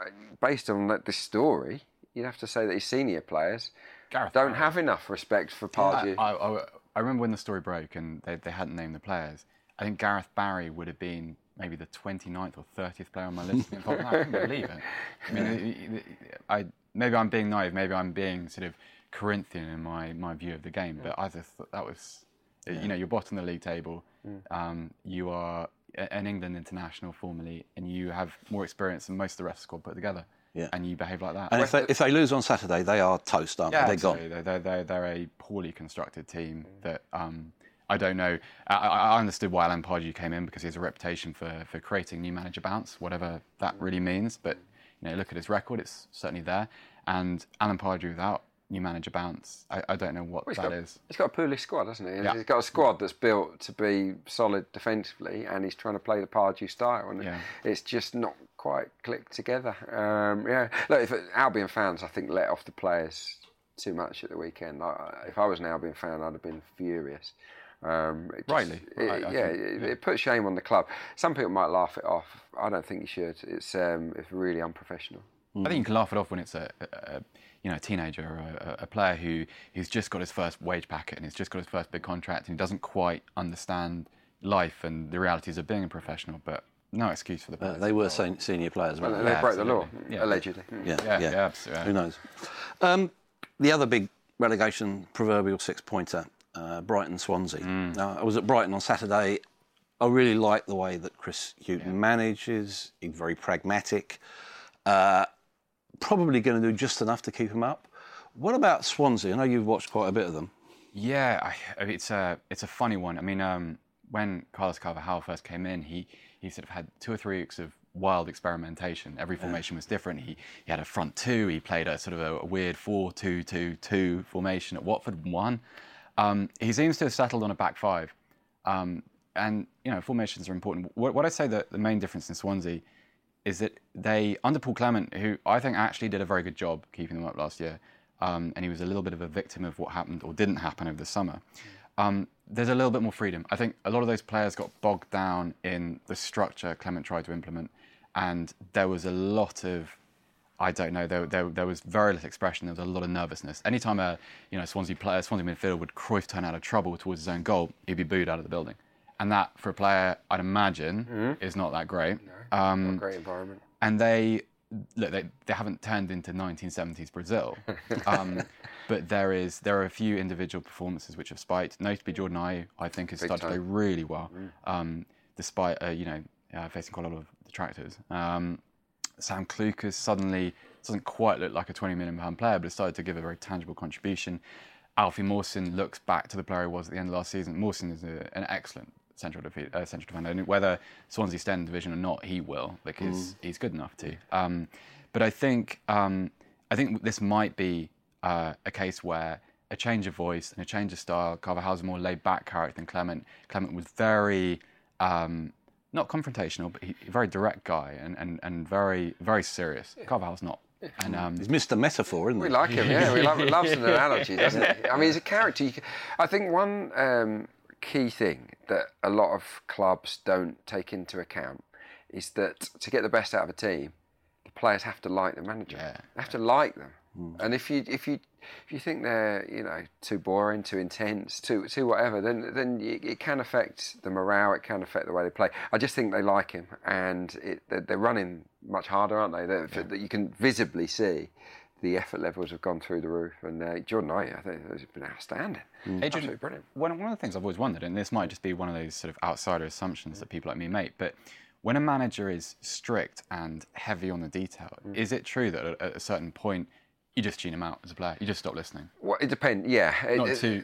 Uh, Based on this story, you'd have to say that his senior players Gareth don't have enough respect for Pardew. I, I, I remember when the story broke and they, they hadn't named the players. I think Gareth Barry would have been maybe the 29th or 30th player on my list. I thought, "No, I couldn't believe it. I mean, I, maybe I'm being naive, maybe I'm being sort of Corinthian in my, my view of the game, but I just thought that was, you know, you're bottom of the league table. Um, you are an England international formerly, and you have more experience than most of the rest of the squad put together. Yeah. And you behave like that. And if they, if they lose on Saturday, they are toast, aren't Yeah, they? They're absolutely. gone. They're, they're, they're a poorly constructed team that um, I don't know. I, I understood why Alan Pardew came in because he has a reputation for, for creating new manager bounce, whatever that really means. But you know, look at his record; it's certainly there. And Alan Pardew without new manager bounce, I, I don't know what He's that got, is. he's got a poorly squad, hasn't he? Yeah. He's got a squad that's built to be solid defensively, and he's trying to play the Pardew style, and Yeah. it's just not quite clicked together. Um, yeah, look, if Albion fans, I think, let off the players too much at the weekend. I, if I was an Albion fan, I'd have been furious. Um, it just- Rightly. it- I- I yeah, think, it, yeah. it puts shame on the club. Some people might laugh it off. I don't think you should. It's um, it's really unprofessional. I think you can laugh it off when it's a, a, a you know a teenager or a, a player who who's just got his first wage packet and he's just got his first big contract and he doesn't quite understand life and the realities of being a professional. But no excuse for the Uh, players. they were sen- senior players, weren't And they? they broke the law. Yeah. allegedly. Yeah, Yeah, yeah, absolutely. Who knows? Um, the other big relegation proverbial six pointer, uh, Brighton Swansea. Mm. Now, I was at Brighton on Saturday. I really like the way that Chris Hughton manages. He's very pragmatic. Uh, probably going to do just enough to keep him up. What about Swansea? I know you've watched quite a bit of them. Yeah, I, it's a it's a funny one. I mean, um, when Carlos Carvalhal first came in, he he sort of had two or three weeks of wild experimentation. Every formation was different. He he had a front two. He played a sort of a, a weird four-two-two-two formation at Watford and won. Um, he seems to have settled on a back five. Um, and you know, formations are important. What, what I'd say that the main difference in Swansea is that they, under Paul Clement, who I think actually did a very good job keeping them up last year, um, and he was a little bit of a victim of what happened or didn't happen over the summer. Um, there's a little bit more freedom. I think a lot of those players got bogged down in the structure Clement tried to implement, and there was a lot of I don't know. There, there, there was very little expression. There was a lot of nervousness. Anytime a you know Swansea player, Swansea midfielder would Cruyff turn out of trouble towards his own goal, he'd be booed out of the building. And that, for a player, I'd imagine, Mm-hmm. is not that great. Not a great environment. And they look, they, they haven't turned into 1970s Brazil. [LAUGHS] Um, but there is there are a few individual performances which have spiked. Notably, Jordan Ayew, I think, has Big started to play. Mm. really well, um, despite uh, you know uh, facing quite a lot of detractors. Um, Sam Clucas suddenly doesn't quite look like a 20 million pound player, but has started to give a very tangible contribution. Alfie Mawson looks back to the player he was at the end of last season. Mawson is a, an excellent central, defeat, uh, central defender. And whether Swansea stay in the division or not, he will because he's good enough to. Um, but I think um, I think this might be uh, a case where a change of voice and a change of style. Carvalhal's a more laid-back character than Clement. Clement was very um, not confrontational, but he, a very direct guy and, and, and very very serious. Carvalhal's not. And um, He's Mr. Metaphor, isn't We he? like him, yeah. We love, [LAUGHS] loves an analogy, doesn't he? I mean, he's a character. Can, I think one um, key thing that a lot of clubs don't take into account is that to get the best out of a team, the players have to like the manager. Yeah. They have to like them. And if you if you if you think they're you know too boring, too intense, too too whatever, then then it, it can affect the morale. It can affect the way they play. I just think they like him, and it, they're, they're running much harder, aren't they? They're- That you can visibly see the effort levels have gone through the roof. And uh, Jordan Knight, I think, has been outstanding. Adrian, Absolutely brilliant. One, one of the things I've always wondered, and this might just be one of those sort of outsider assumptions that people like me make, but when a manager is strict and heavy on the detail, Mm. is it true that at a certain point you just tune him out as a player? You just stop listening. Well, it depends. Yeah. Not it- to [LAUGHS] you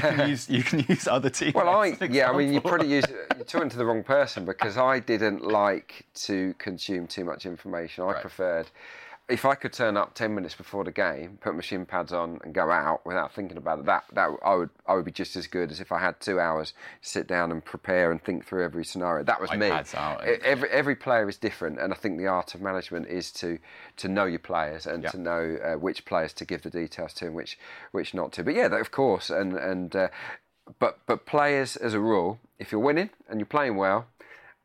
can use you can use other teams. Well, I [LAUGHS] yeah, I mean, you probably use [LAUGHS] you're talking to the wrong person because I didn't like to consume too much information. I Right. preferred if I could turn up ten minutes before the game, put my shin pads on, and go out without thinking about it. That that I would I would be just as good as if I had two hours to sit down and prepare and think through every scenario. That was me. out. Every every player is different, and I think the art of management is to to know your players and Yeah. to know uh, which players to give the details to and which which not to. But yeah, that, of course, and and uh, but but players as a rule, if you're winning and you're playing well,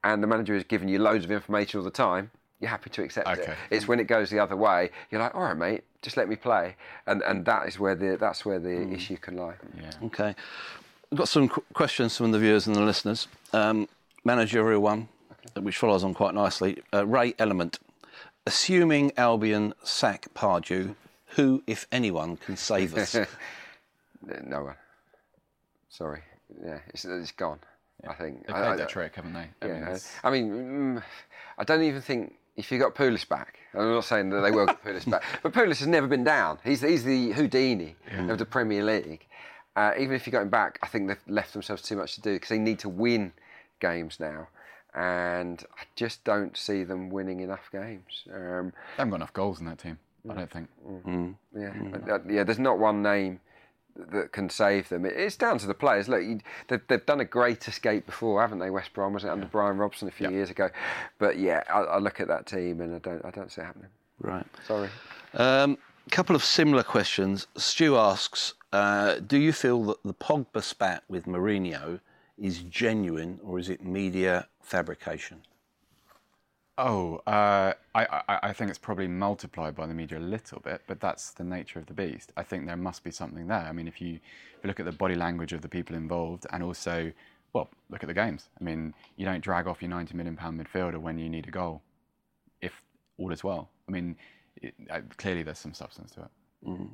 and the manager is giving you loads of information all the time, you're happy to accept it. It's when it goes the other way, you're like, all right, mate, just let me play, and and that is where the that's where the issue can lie. Yeah. Okay. We've got some qu- questions from the viewers and the listeners. Um, managerial one, which follows on quite nicely. Uh, Ray Element. Assuming Albion sack Pardew, who, if anyone, can save us? [LAUGHS] No one. Sorry. Yeah, it's, it's gone. I think. They I- played I- their trick, haven't they? I mean, Yeah, it's- I mean, mm, I don't even think if you got Pulis back, I'm not saying that they will get Pulis back, but Pulis has never been down. He's he's the Houdini of the Premier League. Uh, even if you got him back, I think they've left themselves too much to do because they need to win games now, and I just don't see them winning enough games. Um, They haven't got enough goals in that team. I don't think. yeah, uh, yeah. There's not one name that can save them. It's down to the players. Look, you, they've, they've done a great escape before, haven't they? West Brom was it under Brian Robson a few years ago? But yeah, I, I look at that team and I don't, I don't see it happening. right. Sorry. Um, couple of similar questions. Stu asks uh, Do you feel that the Pogba spat with Mourinho is genuine or is it media fabrication? Oh, uh, I, I, I think it's probably multiplied by the media a little bit, but that's the nature of the beast. I think there must be something there. I mean, if you, if you look at the body language of the people involved and also, well, look at the games. I mean, you don't drag off your 90 million pound midfielder when you need a goal, if all is well. I mean, it, uh, clearly there's some substance to it.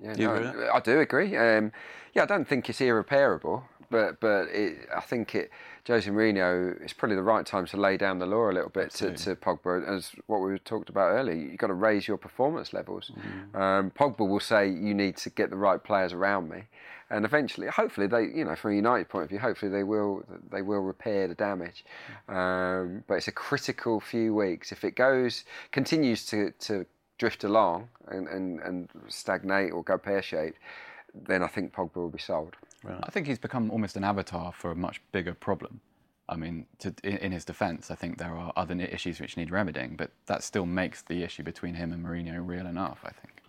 Yeah, you no, agree with I do agree. Um, yeah, I don't think it's irreparable, but but it, I think it. Jose Mourinho, it's probably the right time to lay down the law a little bit to, to Pogba, as what we talked about earlier. You've got to raise your performance levels. Um, Pogba will say you need to get the right players around me, and eventually, hopefully, they, you know, from a United point of view, hopefully they will they will repair the damage. Um, but it's a critical few weeks. If it goes continues to to drift along and, and, and stagnate or go pear shaped, then I think Pogba will be sold. I think he's become almost an avatar for a much bigger problem. I mean, to, in, in his defence, I think there are other issues which need remedying, but that still makes the issue between him and Mourinho real enough. I think.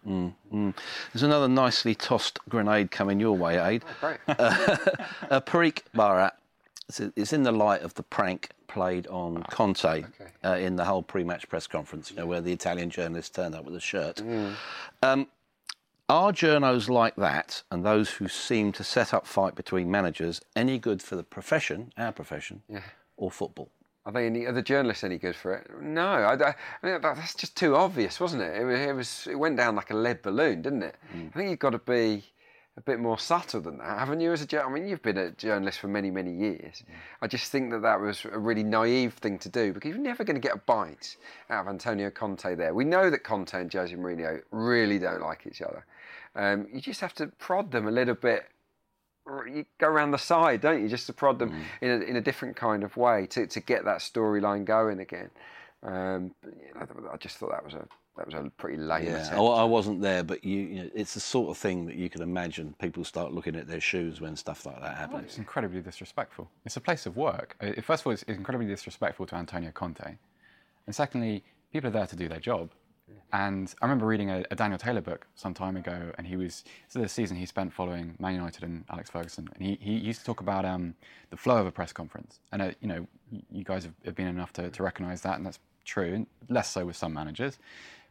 There's another nicely tossed grenade coming your way, Aid. Great. [LAUGHS] uh, Parikh Bharat. It's, it's in the light of the prank played on Conte uh, in the whole pre-match press conference, you know, where the Italian journalist turned up with a shirt. Um, are journos like that and those who seem to set up fight between managers any good for the profession, our profession, or football? Are they any? Are the journalists any good for it? No, I, I, I mean, that's just too obvious, wasn't it? It, it was. It went down like a lead balloon, didn't it? Mm. I think you've got to be a bit more subtle than that, haven't you? As a jour- I mean, you've been a journalist for many, many years. Mm. I just think that that was a really naive thing to do because you're never going to get a bite out of Antonio Conte. There, we know that Conte and Jose Mourinho really don't like each other. Um, you just have to prod them a little bit you go around the side, don't you, just to prod them in, a, in a different kind of way to, to get that storyline going again. Um, but, you know, I just thought that was a that was a pretty lame Yeah, attempt. I, I wasn't there, but you, you know, it's the sort of thing that you can imagine people start looking at their shoes when stuff like that happens. It's incredibly disrespectful. It's a place of work. First of all, it's it's incredibly disrespectful to Antonio Conte. And secondly, people are there to do their job. And I remember reading a, a Daniel Taylor book some time ago, and he was, is the season he spent following Man United and Alex Ferguson. And he, he used to talk about um, the flow of a press conference. And, uh, you know, you guys have, have been enough to, to recognise that, and that's true, and less so with some managers.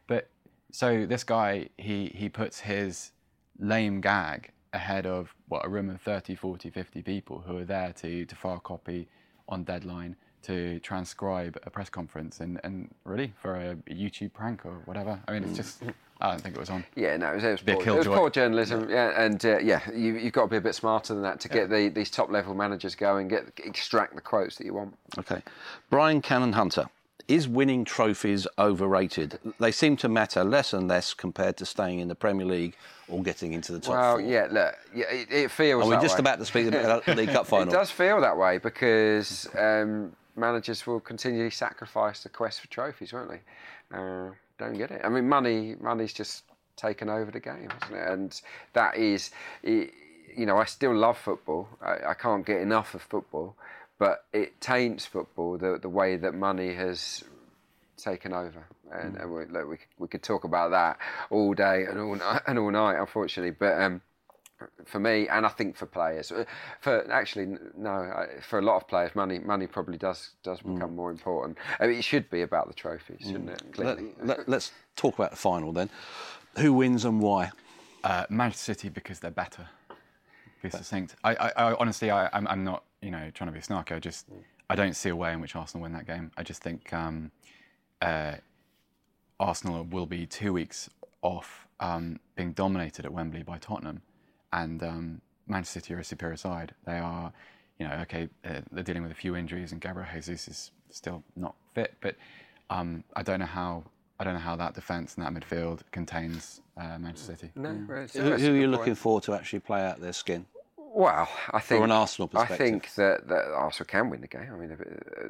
But so this guy, he, he puts his lame gag ahead of what a room of 30, 40, 50 people who are there to, to file copy on deadline to transcribe a press conference and, and really for a YouTube prank or whatever. I mean, it's just, I don't think it was on. Yeah, no, it was, it was, poor, it was poor journalism. Yeah, and uh, yeah, you, you've got to be a bit smarter than that to get the, these top level managers going, get extract the quotes that you want. Okay. Brian Cannon Hunter. Is winning trophies overrated? They seem to matter less and less compared to staying in the Premier League or getting into the top Well, four. yeah, look, yeah, it, it feels. Are we that just way. about to speak about the League Cup [LAUGHS] final? It does feel that way because um, managers will continually sacrifice the quest for trophies, won't they? Uh, don't get it. I mean, money, money's just taken over the game, hasn't it? And that is, it, you know, I still love football. I, I can't get enough of football, but it taints football the the way that money has taken over. And, and we, look, we we could talk about that all day and all night [LAUGHS] and all night, unfortunately. But um, for me, and I think for players, uh, for actually no, for a lot of players, money money probably does does become more important. I mean, it should be about the trophies, shouldn't it? Let, Clearly. let, let's talk about the final then. Who wins and why? Uh, Manchester City because they're better. Be succinct. I, I, I honestly, I, I'm, I'm not, you know, trying to be snarky. I just, I don't see a way in which Arsenal win that game. I just think um, uh, Arsenal will be two weeks off um, being dominated at Wembley by Tottenham, and um, Manchester City are a superior side. They are, you know, okay, uh, they're dealing with a few injuries, and Gabriel Jesus is still not fit, but um, I don't know how. I don't know how that defence and that midfield contains uh, Manchester City. no, it's- Who, who are you good looking point. for to actually play out their skin? Well, I think an Arsenal perspective, I think that, that Arsenal can win the game. I mean,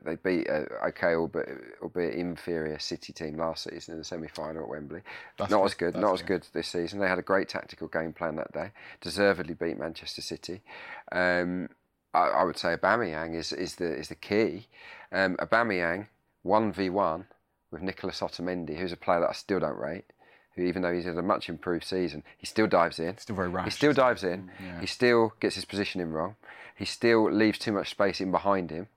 they beat uh, okay, albeit, albeit inferior City team last season in the semi-final at Wembley. That's not good, as good, that's not as good. good this season. They had a great tactical game plan that day. Deservedly beat Manchester City. Um, I, I would say Aubameyang is is the is the key. Um, Aubameyang one v one with Nicolas Otamendi, who's a player that I still don't rate. Who, even though he's had a much improved season, he still dives in. Still very rash. He still dives in. Yeah. He still gets his positioning wrong. He still leaves too much space in behind him.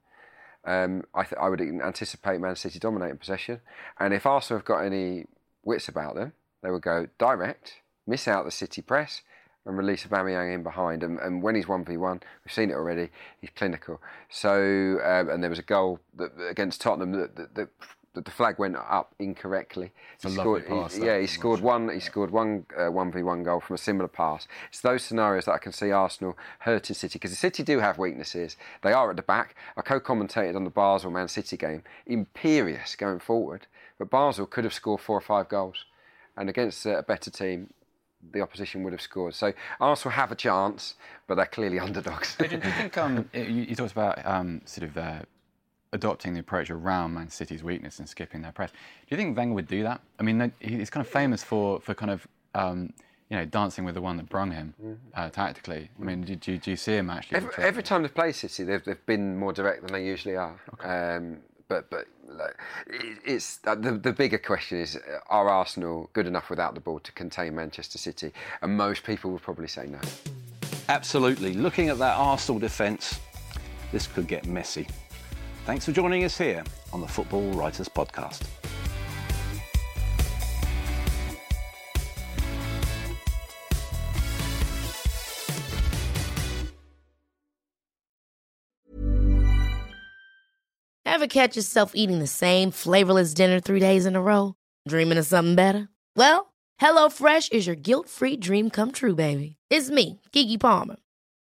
Um, I, th- I would anticipate Man City dominating possession. And if Arsenal have got any wits about them, they will go direct, miss out the City press, and release Aubameyang in behind. And, and when he's 1v1, we've seen it already, he's clinical. So, um, and there was a goal that, against Tottenham that, that, that, that the flag went up incorrectly. a He lovely scored- pass, he- yeah, he from scored one. He scored one uh, one v one goal from a similar pass. It's those scenarios that I can see Arsenal hurting City because the City do have weaknesses. They are at the back. I co-commentated on the Basel Man City game. Imperious going forward, but Basel could have scored four or five goals, and against uh, a better team. The opposition would have scored. So Arsenal have a chance, but they're clearly [LAUGHS] underdogs. Do you think um, you, you talked about um, sort of uh, adopting the approach around Man City's weakness and skipping their press? Do you think Wenger would do that? I mean, he's kind of famous for for kind of um, you know dancing with the one that brung him uh, tactically. I mean, do, do, do you see him actually? Every, every time they've played City, they've, they've been more direct than they usually are. Um, but but like, it's uh, the the bigger question is: uh, Are Arsenal good enough without the ball to contain Manchester City? And most people would probably say no. Absolutely. Looking at that Arsenal defence, this could get messy. Thanks for joining us here on the Football Writers Podcast. Ever catch yourself eating the same flavorless dinner three days in a row? Dreaming of something better? Well, HelloFresh is your guilt free dream come true, baby. It's me, Keke Palmer.